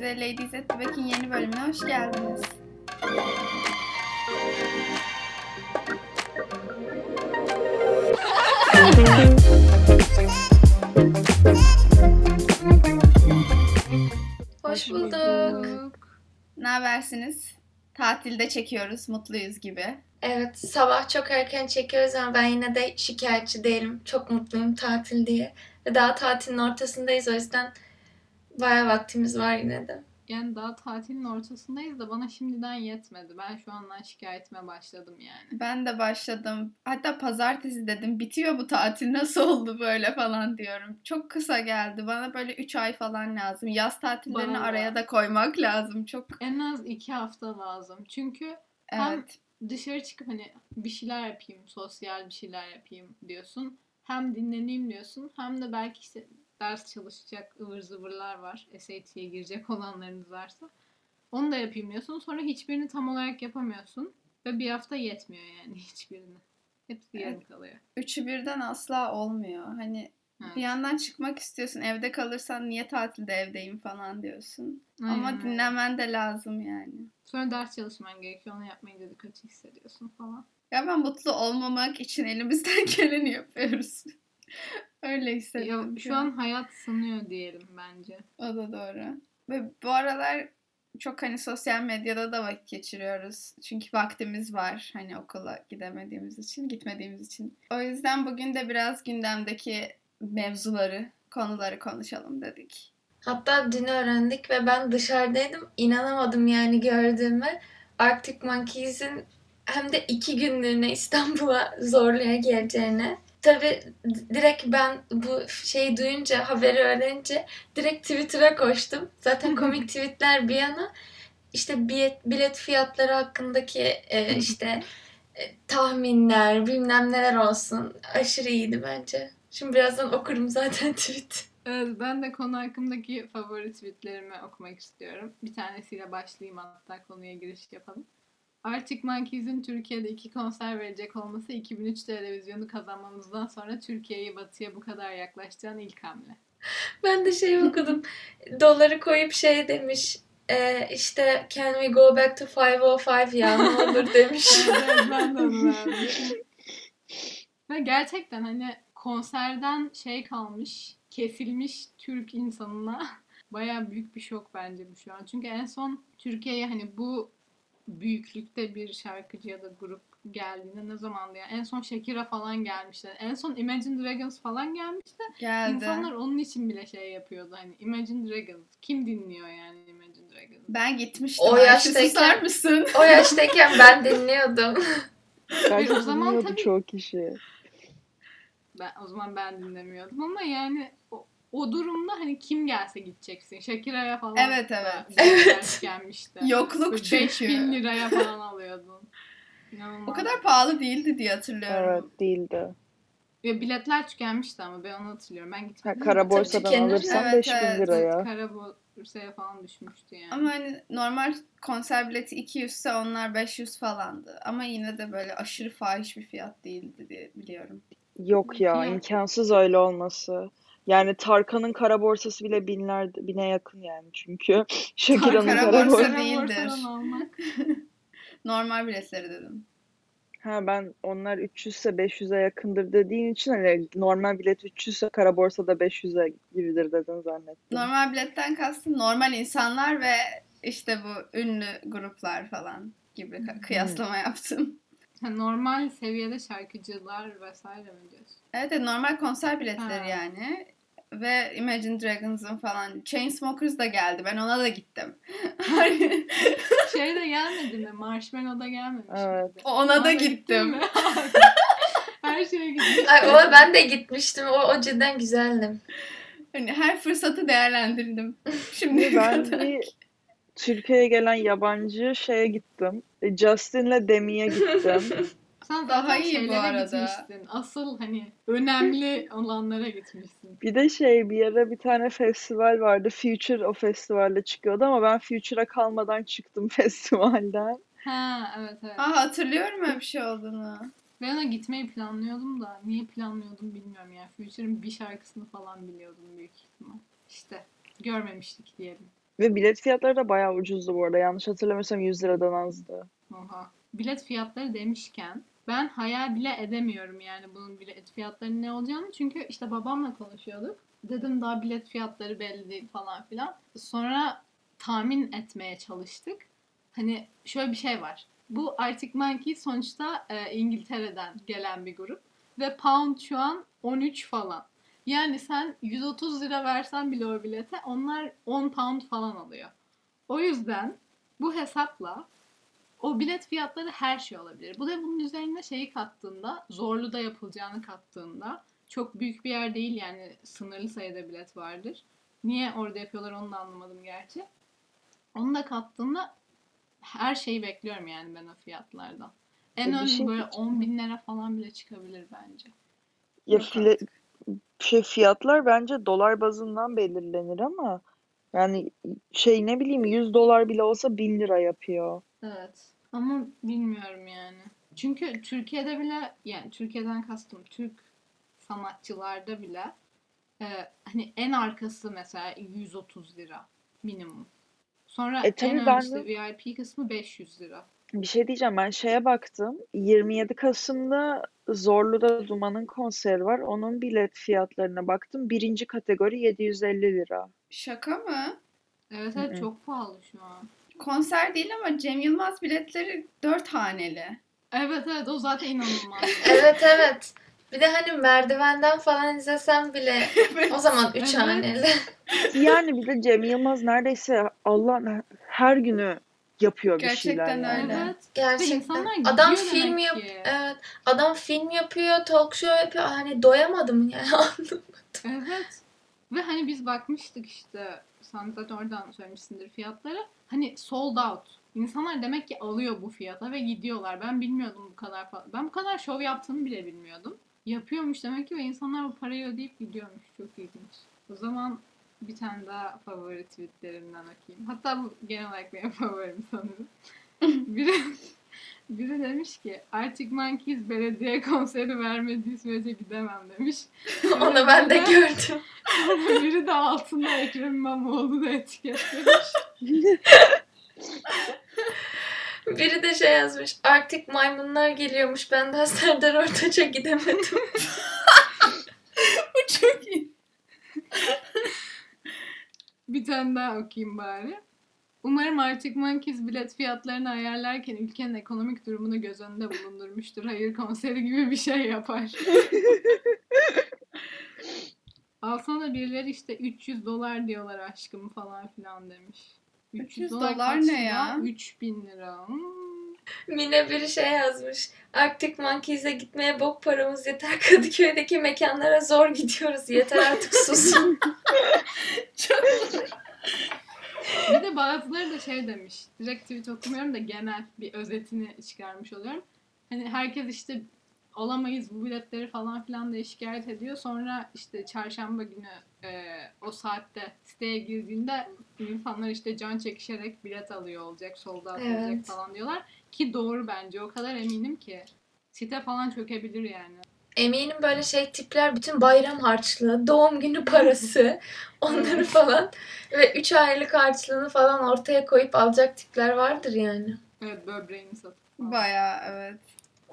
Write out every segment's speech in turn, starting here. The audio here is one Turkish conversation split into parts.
Hepinize Ladies at the Back'in yeni bölümüne hoş geldiniz. Hoş bulduk. Ne habersiniz? Tatilde çekiyoruz, mutluyuz gibi. Evet, sabah çok erken çekiyoruz ama ben yine de şikayetçi değilim. Çok mutluyum tatil diye. Ve daha tatilin ortasındayız o yüzden bayağı vaktimiz var yine de. Yani daha tatilin ortasındayız da bana şimdiden yetmedi. Ben şu andan şikayetime başladım yani. Ben de başladım. Hatta pazartesi dedim bitiyor bu tatil nasıl oldu böyle falan diyorum. Çok kısa geldi. Bana böyle 3 ay falan lazım. Yaz tatillerini Bana araya da koymak lazım. Çok En az iki hafta lazım. Çünkü Hem- evet. dışarı çıkıp hani bir şeyler yapayım, sosyal bir şeyler yapayım diyorsun. Hem dinleneyim diyorsun hem de belki işte ders çalışacak ıvır zıvırlar var. SAT'ye girecek olanlarınız varsa. Onu da yapayım diyorsun. Sonra hiçbirini tam olarak yapamıyorsun. Ve bir hafta yetmiyor yani hiçbirini. Hepsi yarım Evet. kalıyor. Üçü birden asla olmuyor. Hani Evet. bir yandan çıkmak istiyorsun. Evde kalırsan niye tatilde evdeyim falan diyorsun. Ama Aynen öyle. dinlemen de lazım yani. Sonra ders çalışman gerekiyor. Onu yapmayınca da kötü hissediyorsun falan. Ya ben mutlu olmamak için elimizden geleni yapıyoruz. Öyle Ya, hissettim. şu an hayat sanıyor diyelim bence. O da doğru. Ve bu aralar çok hani sosyal medyada da vakit geçiriyoruz. Çünkü vaktimiz var hani okula gidemediğimiz için, gitmediğimiz için. O yüzden bugün de biraz gündemdeki mevzuları, konuları konuşalım dedik. Hatta dün öğrendik ve ben dışarıdaydım. İnanamadım yani gördüğüme. Arctic Monkeys'in hem de iki günlüğüne İstanbul'a zorluya geleceğine. Tabii direkt ben bu şeyi duyunca, haberi öğrenince direkt Twitter'a koştum. Zaten komik tweetler bir yana işte bilet, bilet fiyatları hakkındaki e, işte e, tahminler, bilmem neler olsun. Aşırı iyiydi bence. Şimdi birazdan okurum zaten tweet. Evet, ben de konu hakkındaki favori tweetlerimi okumak istiyorum. Bir tanesiyle başlayayım hatta konuya giriş yapalım. Arctic Monkeys'in Türkiye'de iki konser verecek olması 2003 televizyonu kazanmamızdan sonra Türkiye'yi batıya bu kadar yaklaştıran ilk hamle. Ben de şey okudum. Doları koyup şey demiş. E, işte can we go back to 505 ya ne olur demiş. Evet, ben de onu verdim. Ve gerçekten hani konserden şey kalmış, kesilmiş Türk insanına baya büyük bir şok bence bu şu an. Çünkü en son Türkiye'ye hani bu büyüklükte bir şarkıcı ya da grup geldiğinde ne zamandı ya? En son Shakira falan gelmişti. En son Imagine Dragons falan gelmişti. Geldi. İnsanlar onun için bile şey yapıyordu. Hani Imagine Dragons. Kim dinliyor yani Imagine Dragons? Ben gitmiştim. O yaştayken- susar mısın? O yaştayken ben dinliyordum. Belki o zaman tabii- çoğu kişi. Ben, o zaman ben dinlemiyordum ama yani o, o durumda hani kim gelse gideceksin. Shakira'ya falan Evet, evet. biletler Evet. tükenmişti. Yokluk Böyle çünkü. 5000 liraya falan alıyordun. İnanılmaz. O kadar pahalı değildi diye hatırlıyorum. Evet değildi. Ya biletler tükenmişti ama ben onu hatırlıyorum. Ben Ha, gitmedim. kara borsadan alırsan Evet, 5000 evet. liraya. Kara borsaya falan düşmüştü yani. Ama hani normal konser bileti 200 ise onlar 500 falandı. Ama yine de böyle aşırı fahiş bir fiyat değildi diye biliyorum. Yok ya Ya. imkansız öyle olması. Yani Tarkan'ın kara borsası bile binler bine yakın yani çünkü. Shakira'nın kara kara borsa değildir. Normal biletleri dedim. Ha ben onlar 300 ise 500'e yakındır dediğin için hani normal bilet 300 ise kara borsada 500'e gibidir dedin zannettim. Normal biletten kastım normal insanlar ve işte bu ünlü gruplar falan gibi kıyaslama yaptım. Normal seviyede şarkıcılar vesaire mi diyorsun? Evet, evet normal konser biletleri Ha. yani. Ve Imagine Dragons'ın falan Chainsmokers da geldi. Ben ona da gittim. Şey de gelmedi mi? Marshmallow da gelmemiş Evet. miydi? ona da gittim. mi? Her şeye gittim. Ay, o ben de gitmiştim. O, o cidden güzeldi. Hani her fırsatı değerlendirdim. Şimdi Ben kadar. bir Türkiye'ye gelen yabancı şeye gittim. E, Justin'le Demi'ye gittim. Sen Daha iyi bu arada. gitmişsin. Asıl hani önemli olanlara gitmişsin. Bir de şey bir yere bir tane festival vardı. Future o festivalde çıkıyordu ama ben Future'a kalmadan çıktım festivalden. Ha evet evet. Aa, hatırlıyorum öyle bir şey olduğunu. Ben ona gitmeyi planlıyordum da niye planlıyordum bilmiyorum yani. Future'ın bir şarkısını falan biliyordum büyük ihtimal. İşte görmemiştik diyelim. Ve bilet fiyatları da bayağı ucuzdu bu arada. Yanlış hatırlamıyorsam 100 liradan azdı. Oha. Bilet fiyatları demişken ben hayal bile edemiyorum yani bunun bilet fiyatlarının ne olacağını. Çünkü işte babamla konuşuyorduk. Dedim daha bilet fiyatları belli değil falan filan. Sonra tahmin etmeye çalıştık. Hani şöyle bir şey var. Bu Arctic Monkey sonuçta e, İngiltere'den gelen bir grup. Ve pound şu an 13 falan. Yani sen 130 lira versen bile o bilete onlar 10 pound falan alıyor. O yüzden bu hesapla o bilet fiyatları her şey olabilir. Bu da bunun üzerine şeyi kattığında, zorlu da yapılacağını kattığında çok büyük bir yer değil yani sınırlı sayıda bilet vardır. Niye orada yapıyorlar onu da anlamadım gerçi. Onu da kattığında her şeyi bekliyorum yani ben o fiyatlardan. En Bir ön şey böyle diyeceğim. 10 bin lira falan bile çıkabilir bence. Ya file. Şey fiyatlar bence dolar bazından belirlenir ama yani şey ne bileyim 100 dolar bile olsa 1000 lira yapıyor. Evet. Ama bilmiyorum yani. Çünkü Türkiye'de bile yani Türkiye'den kastım Türk sanatçılarda bile e, hani en arkası mesela 130 lira minimum. Sonra E tabii en ben işte de- VIP kısmı 500 lira. Bir şey diyeceğim ben şeye baktım. 27 Kasım'da Zorlu'da Duman'ın konseri var. Onun bilet fiyatlarına baktım. Birinci kategori 750 lira. Şaka mı? Evet evet çok pahalı şu an. Konser değil ama Cem Yılmaz biletleri dört haneli. Evet evet o zaten inanılmaz. Evet evet. Bir de hani merdivenden falan izlesem bile o zaman üç Evet. haneli. Yani bir de Cem Yılmaz neredeyse Allah her günü yapıyor bir Gerçekten şeyler yani. öyle. evet. Ve Gerçekten. Adam film yap ki. evet. Adam film yapıyor, talk show yapıyor. Hani doyamadım yani. Anladım. Evet. Ve hani biz bakmıştık işte sen zaten oradan söylemişsindir fiyatları. Hani sold out. İnsanlar demek ki alıyor bu fiyata ve gidiyorlar. Ben bilmiyordum bu kadar fa- Ben bu kadar şov yaptığını bile bilmiyordum. Yapıyormuş demek ki ve insanlar bu parayı ödeyip gidiyormuş. Çok ilginç. O zaman bir tane daha favori tweetlerimden okuyayım. Hatta bu genel olarak benim favorim sanırım. biri, biri demiş ki Arctic Monkeys belediye konseri vermediği sürece gidemem demiş. Onu ben de gördüm. Biri de altında Ekrem İmamoğlu da etiketlemiş. Biri de şey yazmış. Artık maymunlar geliyormuş. Ben daha Serdar Ortaç'a gidemedim. Bu çok iyi. Bir tane daha okuyayım bari. Umarım Arctic Monkeys bilet fiyatlarını ayarlarken ülkenin ekonomik durumunu göz önünde bulundurmuştur. Hayır konseri gibi bir şey yapar. Alsana birileri işte 300 dolar diyorlar aşkım falan filan demiş. 300 dolar kaç ne ya? 3000 lira. Hmm. Mine biri şey yazmış. Arctic Monkeys'e gitmeye bok paramız yeter. Kadıköy'deki mekanlara zor gidiyoruz. Yeter artık susun. Çok Bir de bazıları da şey demiş. Direkt tweet okumuyorum da genel bir özetini çıkarmış oluyorum. Hani herkes işte alamayız bu biletleri falan filan diye şikayet ediyor. Sonra işte çarşamba günü e, o saatte siteye girdiğinde insanlar işte can çekişerek bilet alıyor olacak, sold out olacak Evet. falan diyorlar. Ki doğru bence. O kadar eminim ki. Site falan çökebilir yani. Eminim böyle şey tipler bütün bayram harçlığı, doğum günü parası, onları falan ve 3 aylık harçlığını falan ortaya koyup alacak tipler vardır yani. Evet böbreğini satıp. falan. Bayağı evet.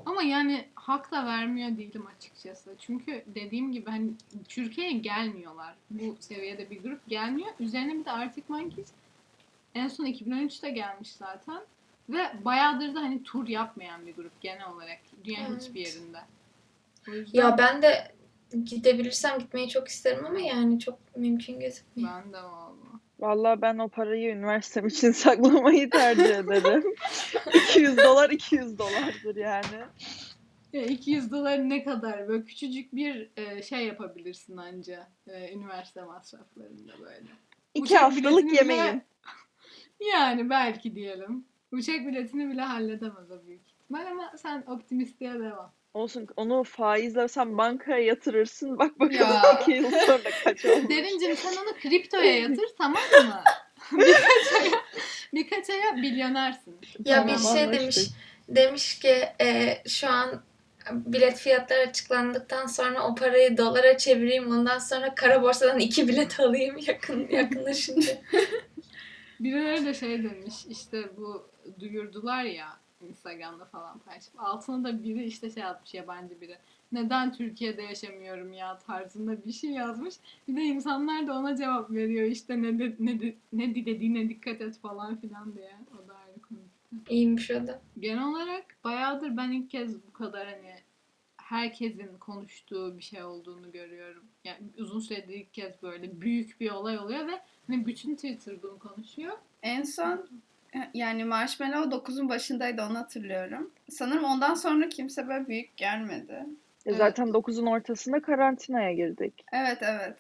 Ama yani hak da vermiyor değilim açıkçası. Çünkü dediğim gibi hani Türkiye'ye gelmiyorlar. Bu seviyede bir grup gelmiyor. Üzerine bir de Arctic Monkeys en son 2013'te gelmiş zaten. Ve bayağıdır da hani tur yapmayan bir grup genel olarak. Dünyanın Evet. hiçbir yerinde. Yüzden Ya ben de gidebilirsem gitmeyi çok isterim ama yani çok mümkün gözükmüyor. ben de valla. Vallahi ben o parayı üniversitem için saklamayı tercih ederim. 200 dolar 200 dolardır yani. Ya 200 dolar ne kadar? Böyle küçücük bir e, şey yapabilirsin anca e, üniversite masraflarında böyle. İki Uçak haftalık bile- yemeğin. Yani belki diyelim. Uçak biletini bile halledemez o büyük ihtimal ama sen optimistliğe devam. Olsun onu faizle sen bankaya yatırırsın. Bak bakalım Ya. iki yıl sonra kaç olmuş. Derincim sen onu kriptoya yatır tamam mı? birkaç aya, birkaç aya milyonersin. Ya Tamam, bir şey anlaştık. demiş. Demiş ki e, şu an bilet fiyatları açıklandıktan sonra o parayı dolara çevireyim. Ondan sonra kara borsadan iki bilet alayım yakın yakınlaşınca. Birileri de şey demiş işte bu duyurdular ya Instagram'da falan paylaşıp altına da biri işte şey atmış yabancı biri. Neden Türkiye'de yaşamıyorum ya tarzında bir şey yazmış. Bir de insanlar da ona cevap veriyor işte ne de, ne de, ne dilediğine dikkat et falan filan diye. O da ayrı konu. İyiymiş o da. Genel olarak bayağıdır ben ilk kez bu kadar hani herkesin konuştuğu bir şey olduğunu görüyorum. Yani uzun süredir ilk kez böyle büyük bir olay oluyor ve hani bütün Twitter bunu konuşuyor. En son yani Marshmallow 9'un başındaydı onu hatırlıyorum. Sanırım ondan sonra kimse böyle büyük gelmedi. E, Evet. Zaten 9'un ortasında karantinaya girdik. Evet evet.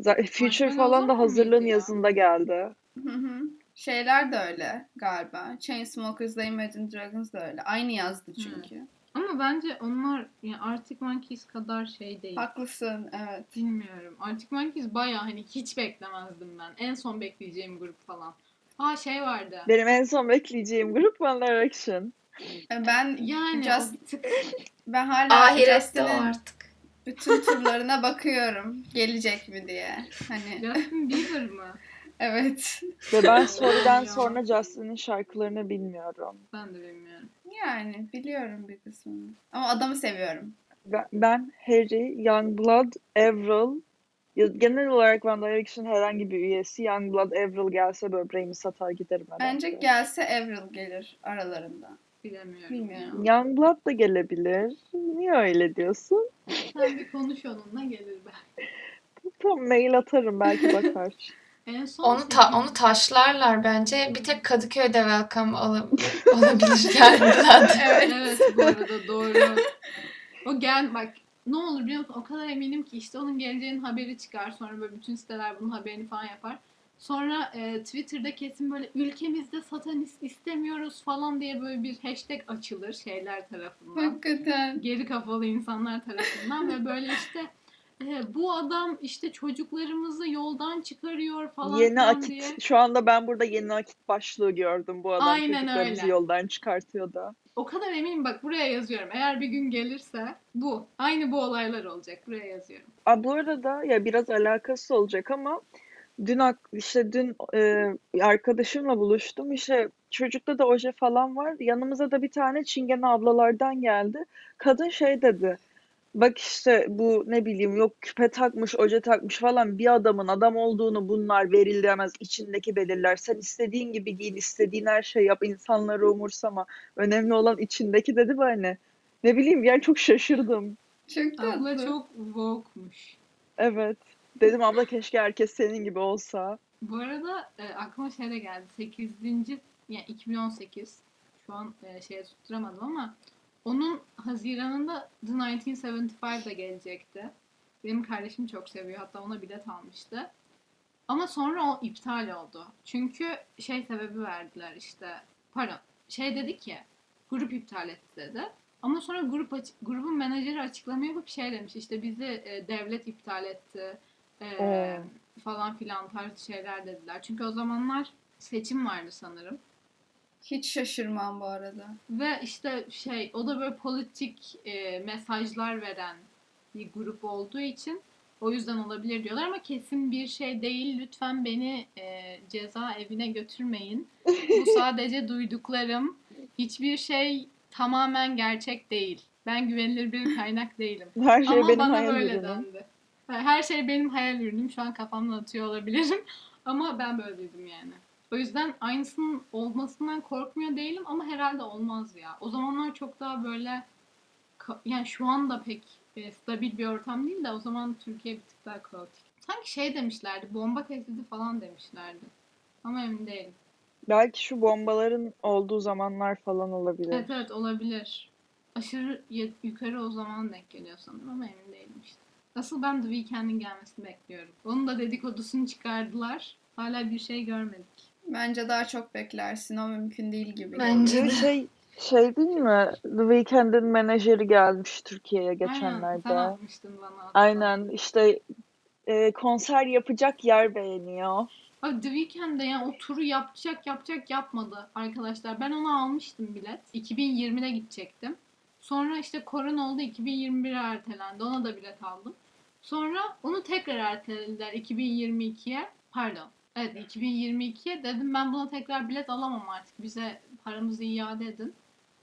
Za- Future Marshmallow falan da hazırlığın ya? yazında geldi. Hı hı. Şeyler de öyle galiba. Chainsmokers'la Imagine Dragons da öyle. Aynı yazdı çünkü. Ama bence onlar yani Arctic Monkeys kadar şey değil. Haklısın evet. Bilmiyorum. Arctic Monkeys baya hani hiç beklemezdim ben. En son bekleyeceğim grup falan. Aa şey vardı. Benim en son bekleyeceğim grup One Direction. E, Ben Yani Just- o bir tık ben hala Ahirette artık. bütün turlarına bakıyorum. Gelecek mi diye. Hani Justin Bieber mı? Evet. Ve ben sorudan sonra Justin'in şarkılarını bilmiyorum. Ben de bilmiyorum. Yani biliyorum bir kısmını. Ama adamı seviyorum. Ben, ben Harry, Youngblood, Avril, ya genel olarak One Direction herhangi bir üyesi Youngblood, Avril gelse böbreğimi satar giderim herhalde. Bence gelse Avril gelir aralarında. Bilemiyorum. Bilmiyorum. Youngblood da gelebilir. Niye öyle diyorsun? Sen bir konuş onunla gelir ben. Tamam mail atarım belki bakar. En son Onu ta- onu taşlarlar bence. Bir tek Kadıköy'de welcome ola- olabilir geldiler. Evet. evet bu arada doğru. O gel bak ne olur biliyor musun? O kadar eminim ki işte onun geleceğinin haberi çıkar. Sonra böyle bütün siteler bunun haberini falan yapar. Sonra e, Twitter'da kesin böyle ülkemizde satanist istemiyoruz falan diye böyle bir hashtag açılır şeyler tarafından. Hakikaten. Geri kafalı insanlar tarafından ve böyle işte bu adam işte çocuklarımızı yoldan çıkarıyor falan yeni filan akit. diye. Şu anda ben burada yeni akit başlığı gördüm. Bu adam Aynen çocuklarımızı öyle. yoldan çıkartıyor da. O kadar eminim bak buraya yazıyorum. Eğer bir gün gelirse bu. Aynı bu olaylar olacak. Buraya yazıyorum. Aa, bu arada ya biraz alakası olacak ama dün ak- işte dün e, arkadaşımla buluştum. İşte çocukta da oje falan var. Yanımıza da bir tane Çingene ablalardan geldi. Kadın şey dedi. Bak işte bu ne bileyim yok küpe takmış, oje takmış falan bir adamın adam olduğunu bunlar verilemez. içindeki belirler. Sen istediğin gibi giyin, istediğin her şey yap, insanları umursama. Önemli olan içindeki dedi böyle. Ne bileyim yani çok şaşırdım. Çok tatlı. Abla çok woke'muş. Evet. Dedim abla keşke herkes senin gibi olsa. Bu arada e, aklıma şey de geldi. 8. yani 2018 şu an e, şeye tutturamadım ama onun Haziran'ında The 1975 da gelecekti. Benim kardeşim çok seviyor. Hatta ona bilet almıştı. Ama sonra o iptal oldu. Çünkü şey sebebi verdiler işte. Pardon. Şey dedi ki grup iptal etti dedi. Ama sonra grup grubun menajeri açıklama yapıp şey demiş işte bizi e, devlet iptal etti. E, Oo. falan filan tarzı şeyler dediler. Çünkü o zamanlar seçim vardı sanırım. Hiç şaşırmam bu arada. Ve işte şey o da böyle politik e, mesajlar veren bir grup olduğu için o yüzden olabilir diyorlar ama kesin bir şey değil. Lütfen beni e, ceza evine götürmeyin. Bu sadece duyduklarım. Hiçbir şey tamamen gerçek değil. Ben güvenilir bir kaynak değilim. Her şey Ama benim bana hayal böyle ürünüm. dendi. Her şey benim hayal ürünüm. Şu an kafamdan atıyor olabilirim. Ama ben böyle dedim yani. O yüzden aynısının olmasından korkmuyor değilim ama herhalde olmaz ya. O zamanlar çok daha böyle yani şu anda pek e, stabil bir ortam değil de o zaman Türkiye bir tık daha kaotik. Sanki şey demişlerdi, bomba tehdidi falan demişlerdi. Ama emin değilim. Belki şu bombaların olduğu zamanlar falan olabilir. Evet evet olabilir. Aşırı yukarı o zaman denk geliyor sanırım ama emin değilim işte. Asıl ben The Weeknd'in gelmesini bekliyorum. Onun da dedikodusunu çıkardılar. Hala bir şey görmedik. Bence daha çok beklersin. O mümkün değil gibi. Bence de. şey şey değil mi? The Weeknd'in menajeri gelmiş Türkiye'ye Aynen geçenlerde. sen atmıştın bana hatta. Aynen işte e, konser yapacak yer beğeniyor. Abi The Weeknd de yani o turu yapacak yapacak yapmadı arkadaşlar. Ben onu almıştım bilet. 2020'de gidecektim. Sonra işte korona oldu 2021'e ertelendi. Ona da bilet aldım. Sonra onu tekrar ertelediler 2022'ye. Pardon. Evet 2022'ye dedim ben buna tekrar bilet alamam artık. Bize paramızı iade edin.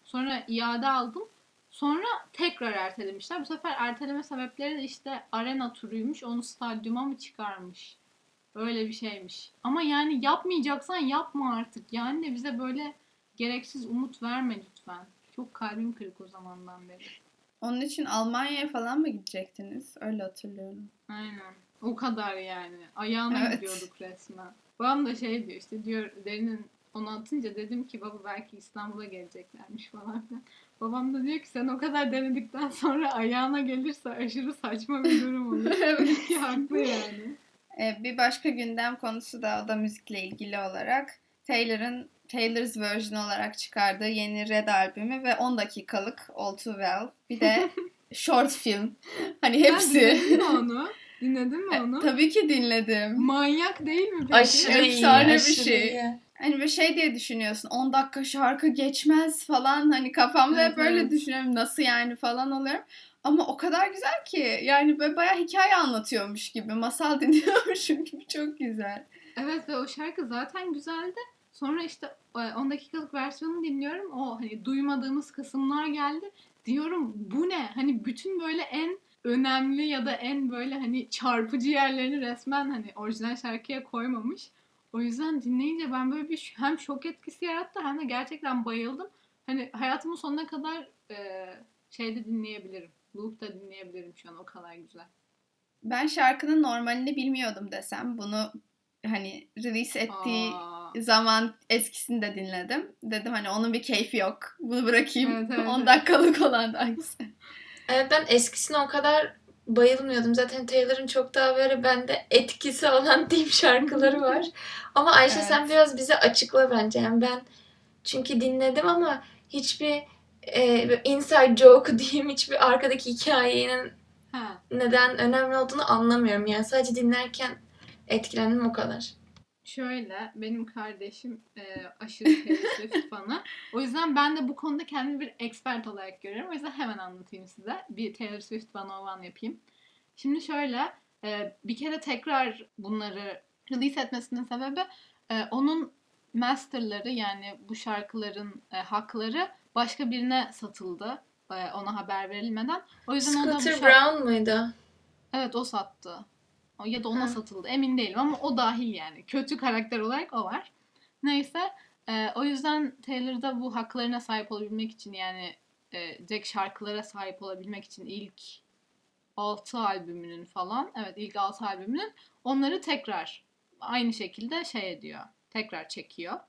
Sonra iade aldım. Sonra tekrar ertelemişler. Bu sefer erteleme sebepleri de işte arena turuymuş. Onu stadyuma mı çıkarmış? Öyle bir şeymiş. Ama yani yapmayacaksan yapma artık. Yani de bize böyle gereksiz umut verme lütfen. Çok kalbim kırık o zamandan beri. Onun için Almanya'ya falan mı gidecektiniz? Öyle hatırlıyorum. Aynen. O kadar yani. Ayağına Evet. gidiyorduk resmen. Babam da şey diyor işte diyor derinin onu atınca dedim ki baba belki İstanbul'a geleceklermiş falan filan. Babam da diyor ki sen o kadar denedikten sonra ayağına gelirse aşırı saçma bir durum olur. Evet. ki haklı yani. Ee, bir başka gündem konusu da o da müzikle ilgili olarak Taylor'ın Taylor's Version olarak çıkardığı yeni Red albümü ve 10 dakikalık All Too Well. Bir de short film. Hani hepsi. mi onu? Dinledin mi onu? Tabii ki dinledim. Manyak değil mi peki? Aşırı iyi. Efsane bir aşırı şey. iyi. Hani bir şey diye düşünüyorsun. 10 dakika şarkı geçmez falan. Hani kafamda Evet, hep böyle evet. düşünüyorum. Nasıl yani falan oluyorum. Ama o kadar güzel ki. Yani böyle bayağı hikaye anlatıyormuş gibi. Masal dinliyormuşum gibi. Çok güzel. Evet ve o şarkı zaten güzeldi. Sonra işte e, 10 dakikalık versiyonunu dinliyorum. O hani duymadığımız kısımlar geldi. Diyorum bu ne? Hani bütün böyle en önemli ya da en böyle hani çarpıcı yerlerini resmen hani orijinal şarkıya koymamış. O yüzden dinleyince ben böyle bir hem şok etkisi yarattı hem de gerçekten bayıldım. Hani hayatımın sonuna kadar e, şeyde dinleyebilirim. Loop'ta dinleyebilirim şu an o kadar güzel. Ben şarkının normalini bilmiyordum desem. Bunu hani release ettiği Aa. zaman eskisini de dinledim. Dedim hani onun bir keyfi yok. Bunu bırakayım. Evet, evet, 10 evet. dakikalık olan daha güzel. Evet ben eskisine o kadar bayılmıyordum. Zaten Taylor'ın çok daha böyle bende etkisi olan tip şarkıları var. Ama Ayşe sen Evet. biraz bize açıkla bence. Yani ben çünkü dinledim ama hiçbir e, inside joke diyeyim hiçbir arkadaki hikayenin Ha. neden önemli olduğunu anlamıyorum. Yani sadece dinlerken etkilendim o kadar. Şöyle, benim kardeşim e, aşırı Swift fanı. O yüzden ben de bu konuda kendimi bir expert olarak görüyorum. O yüzden hemen anlatayım size. Bir Taylor Swift 101 yapayım. Şimdi şöyle, e, bir kere tekrar bunları release etmesinin sebebi e, onun masterları yani bu şarkıların e, hakları başka birine satıldı. E, ona haber verilmeden. O yüzden Scooter şarkı- Brown muydu? Evet o sattı. Ya da ona Ha. satıldı. Emin değilim ama o dahil yani. Kötü karakter olarak o var. Neyse. e, o yüzden Taylor'da bu haklarına sahip olabilmek için yani e, direkt şarkılara sahip olabilmek için ilk 6 albümünün falan evet ilk 6 albümünün onları tekrar aynı şekilde şey ediyor. Tekrar çekiyor.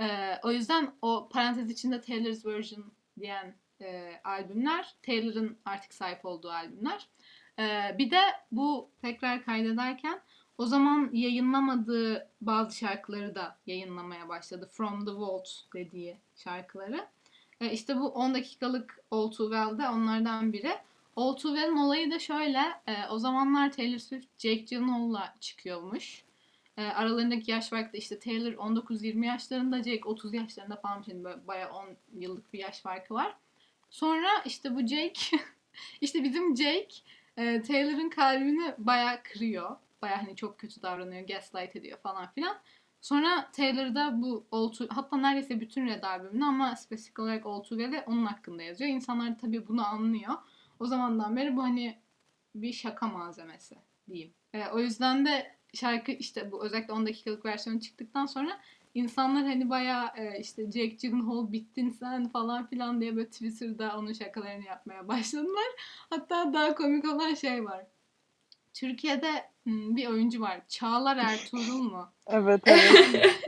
E, o yüzden o parantez içinde Taylor's Version diyen e, albümler Taylor'ın artık sahip olduğu albümler. Ee, bir de bu tekrar kaydederken o zaman yayınlamadığı bazı şarkıları da yayınlamaya başladı. From the Vault dediği şarkıları. Ee, işte bu 10 dakikalık All Too Well'de onlardan biri. All Too Well'in olayı da şöyle. e, o zamanlar Taylor Swift Jake Gyllenhaal'la çıkıyormuş. E, aralarındaki yaş farkı da işte Taylor 19-20 yaşlarında, Jake 30 yaşlarında falan. Şimdi böyle bayağı 10 yıllık bir yaş farkı var. Sonra işte bu Jake, işte bizim Jake e, Taylor'ın kalbini bayağı kırıyor. Bayağı hani çok kötü davranıyor, gaslight ediyor falan filan. Sonra Taylor'da bu Too, hatta neredeyse bütün Red albümünü ama spesifik olarak Too Well'i onun hakkında yazıyor. İnsanlar tabii bunu anlıyor. O zamandan beri bu hani bir şaka malzemesi diyeyim. E, o yüzden de şarkı işte bu özellikle 10 dakikalık versiyonu çıktıktan sonra insanlar hani bayağı e, işte Jake Gyllenhaal bittin sen falan filan diye böyle Twitter'da onun şakalarını yapmaya başladılar. Hatta daha komik olan şey var. Türkiye'de hmm, bir oyuncu var. Çağlar Ertuğrul mu? Evet evet.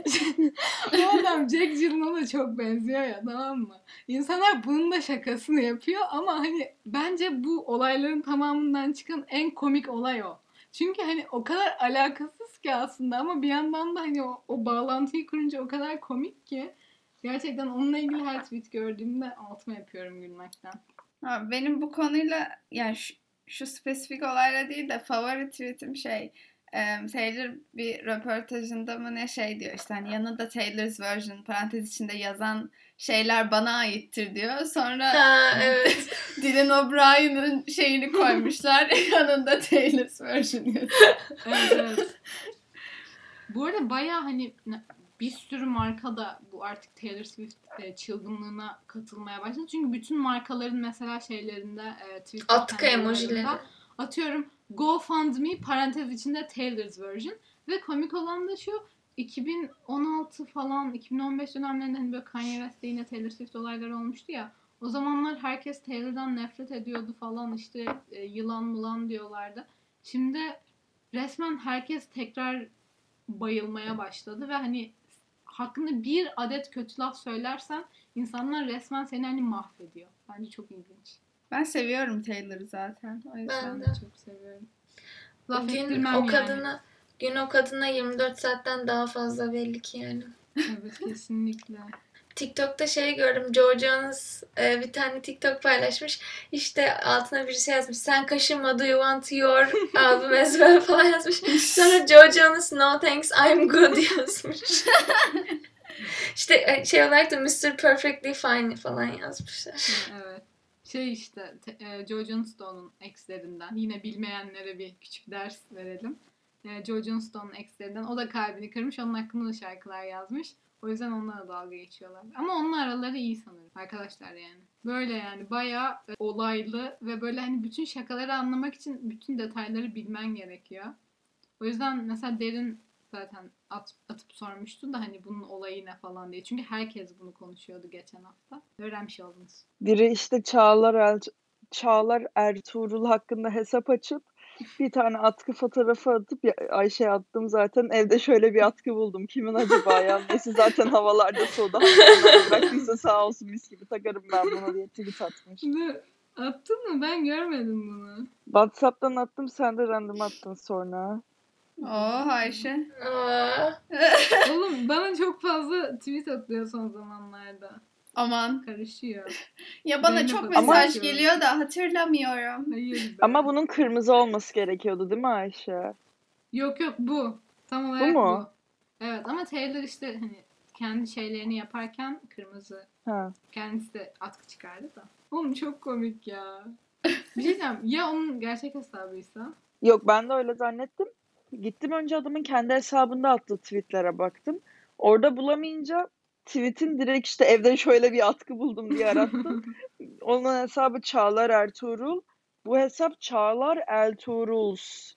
o adam Jack Gyllenhaal'a çok benziyor ya tamam mı? İnsanlar bunun da şakasını yapıyor ama hani bence bu olayların tamamından çıkan en komik olay o. Çünkü hani o kadar ki aslında ama bir yandan da hani o, o bağlantıyı kurunca o kadar komik ki gerçekten onunla ilgili her tweet gördüğümde altıma yapıyorum gülmekten. Benim bu konuyla yani şu, şu spesifik olayla değil de favori tweetim şey e, Taylor bir röportajında mı ne şey diyor işte hani yanında Taylor's version parantez içinde yazan şeyler bana aittir diyor. Sonra Ha evet. Dylan O'Brien'ın şeyini koymuşlar yanında Taylor's version yazıyor. Evet evet. Bu arada baya hani bir sürü marka da bu artık Taylor Swift e, çılgınlığına katılmaya başladı. Çünkü bütün markaların mesela şeylerinde e, Twitter Atkı emojileri. Atıyorum GoFundMe parantez içinde Taylor's version ve komik olan da şu 2016 falan 2015 dönemlerinde hani böyle Kanye West'te yine Taylor Swift olayları olmuştu ya. O zamanlar herkes Taylor'dan nefret ediyordu falan işte e, yılan mılan diyorlardı. Şimdi resmen herkes tekrar bayılmaya başladı ve hani hakkında bir adet kötü laf söylersen insanlar resmen seni hani mahvediyor. Bence çok ilginç. Ben seviyorum Taylor'ı zaten. O yüzden. Ben de. Çok seviyorum. Laf Gün o yani. kadına gün o kadına 24 saatten daha fazla belli ki yani. Evet kesinlikle. TikTok'ta şey gördüm. Joe Jonas e, bir tane TikTok paylaşmış. İşte altına bir şey yazmış. Sen kaşınma do you want your album as well falan yazmış. Sonra Joe Jonas no thanks I'm good yazmış. işte e, şey olarak da Mr. Perfectly Fine falan yazmışlar. evet. Şey işte te- e, Joe Johnston'un exlerinden. Yine bilmeyenlere bir küçük ders verelim. E, Joe Johnston'un exlerinden. O da kalbini kırmış. Onun hakkında da şarkılar yazmış. O yüzden onlarla dalga geçiyorlar. Ama onun araları iyi sanırım. Arkadaşlar yani. Böyle yani bayağı e, olaylı ve böyle hani bütün şakaları anlamak için bütün detayları bilmen gerekiyor. O yüzden mesela Derin zaten at, atıp sormuştu da hani bunun olayı ne falan diye. Çünkü herkes bunu konuşuyordu geçen hafta. Öğrenmiş oldunuz. Biri işte Çağlar El Çağlar Ertuğrul hakkında hesap açıp bir tane atkı fotoğrafı atıp Ayşe'ye attım zaten. Evde şöyle bir atkı buldum. Kimin acaba ya? Neyse zaten havalarda soğudu. Bıraktıysa sağ olsun mis gibi takarım ben bunu diye tweet atmış. Attın mı? Ben görmedim bunu. Whatsapp'tan attım sen de random attın sonra. Oo Ayşe. Aa, Oğlum bana çok fazla tweet atıyor son zamanlarda. Aman. Karışıyor. Ya bana Benim çok mesaj Ama- geliyor da hatırlamıyorum. Hayır be. Ama bunun kırmızı olması gerekiyordu değil mi Ayşe? Yok yok bu. Tam olarak bu. mu? Evet ama Taylor işte hani kendi şeylerini yaparken kırmızı Ha. kendisi de atkı çıkardı da. Oğlum çok komik ya. Bir şey diyeceğim. Ya onun gerçek hesabıysa? Yok ben de öyle zannettim. Gittim önce adamın kendi hesabında attığı tweetlere baktım. Orada bulamayınca tweetin direkt işte evde şöyle bir atkı buldum diye arattım. Onun hesabı Çağlar Ertuğrul. Bu hesap Çağlar Ertuğruls.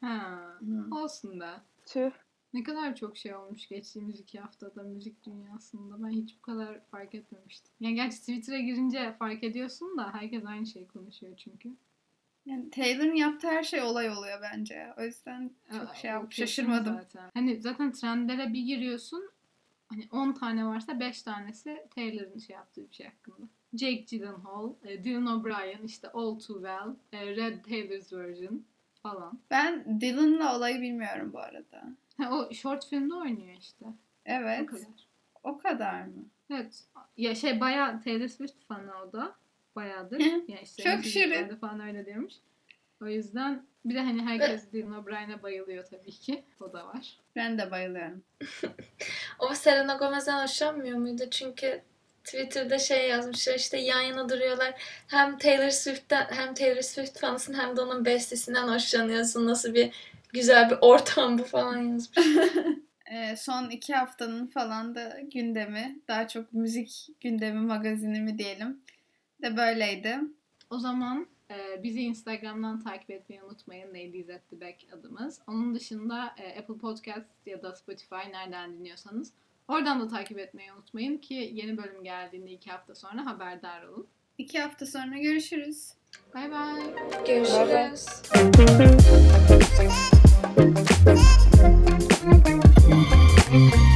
ha. Hı. Olsun da. Tüh. Ne kadar çok şey olmuş geçtiğimiz iki haftada müzik dünyasında. Ben hiç bu kadar fark etmemiştim. Yani gerçi Twitter'a girince fark ediyorsun da herkes aynı şeyi konuşuyor çünkü. Yani Taylor'ın yaptığı her şey olay oluyor bence. O yüzden Aa, çok şey o yap, şaşırmadım. Zaten. Hani zaten trendlere bir giriyorsun. Hani 10 tane varsa 5 tanesi Taylor'ın şey yaptığı bir şey hakkında. Jake Gyllenhaal, e, Dylan O'Brien, işte All Too Well, e, Red Taylor's Version falan. Ben Dylan'la olayı bilmiyorum bu arada. Ha, o short filmde oynuyor işte. O Evet. kadar. O kadar mı? Evet. Ya şey bayağı Taylor Swift fanı o da. Bayağıdır. Yani işte Çok şirin. falan öyle diyormuş. O yüzden bir de hani herkes Dylan O'Brien'e bayılıyor tabii ki. O da var. Ben de bayılıyorum. o Selena Gomez'den hoşlanmıyor muydu? Çünkü Twitter'da şey yazmışlar işte yan yana duruyorlar. Hem Taylor Swift'ten hem Taylor Swift fanısın hem de onun bestesinden hoşlanıyorsun. Nasıl bir güzel bir ortam bu falan yazmış. Ee, son iki haftanın falan da gündemi, daha çok müzik gündemi magazini mi diyelim de böyleydi. O zaman e, bizi Instagram'dan takip etmeyi unutmayın. Ladies at the Back adımız. Onun dışında e, Apple Podcast ya da Spotify nereden dinliyorsanız oradan da takip etmeyi unutmayın ki yeni bölüm geldiğinde iki hafta sonra haberdar olun. İki hafta sonra görüşürüz. Bay bay. Görüşürüz. Bye bye.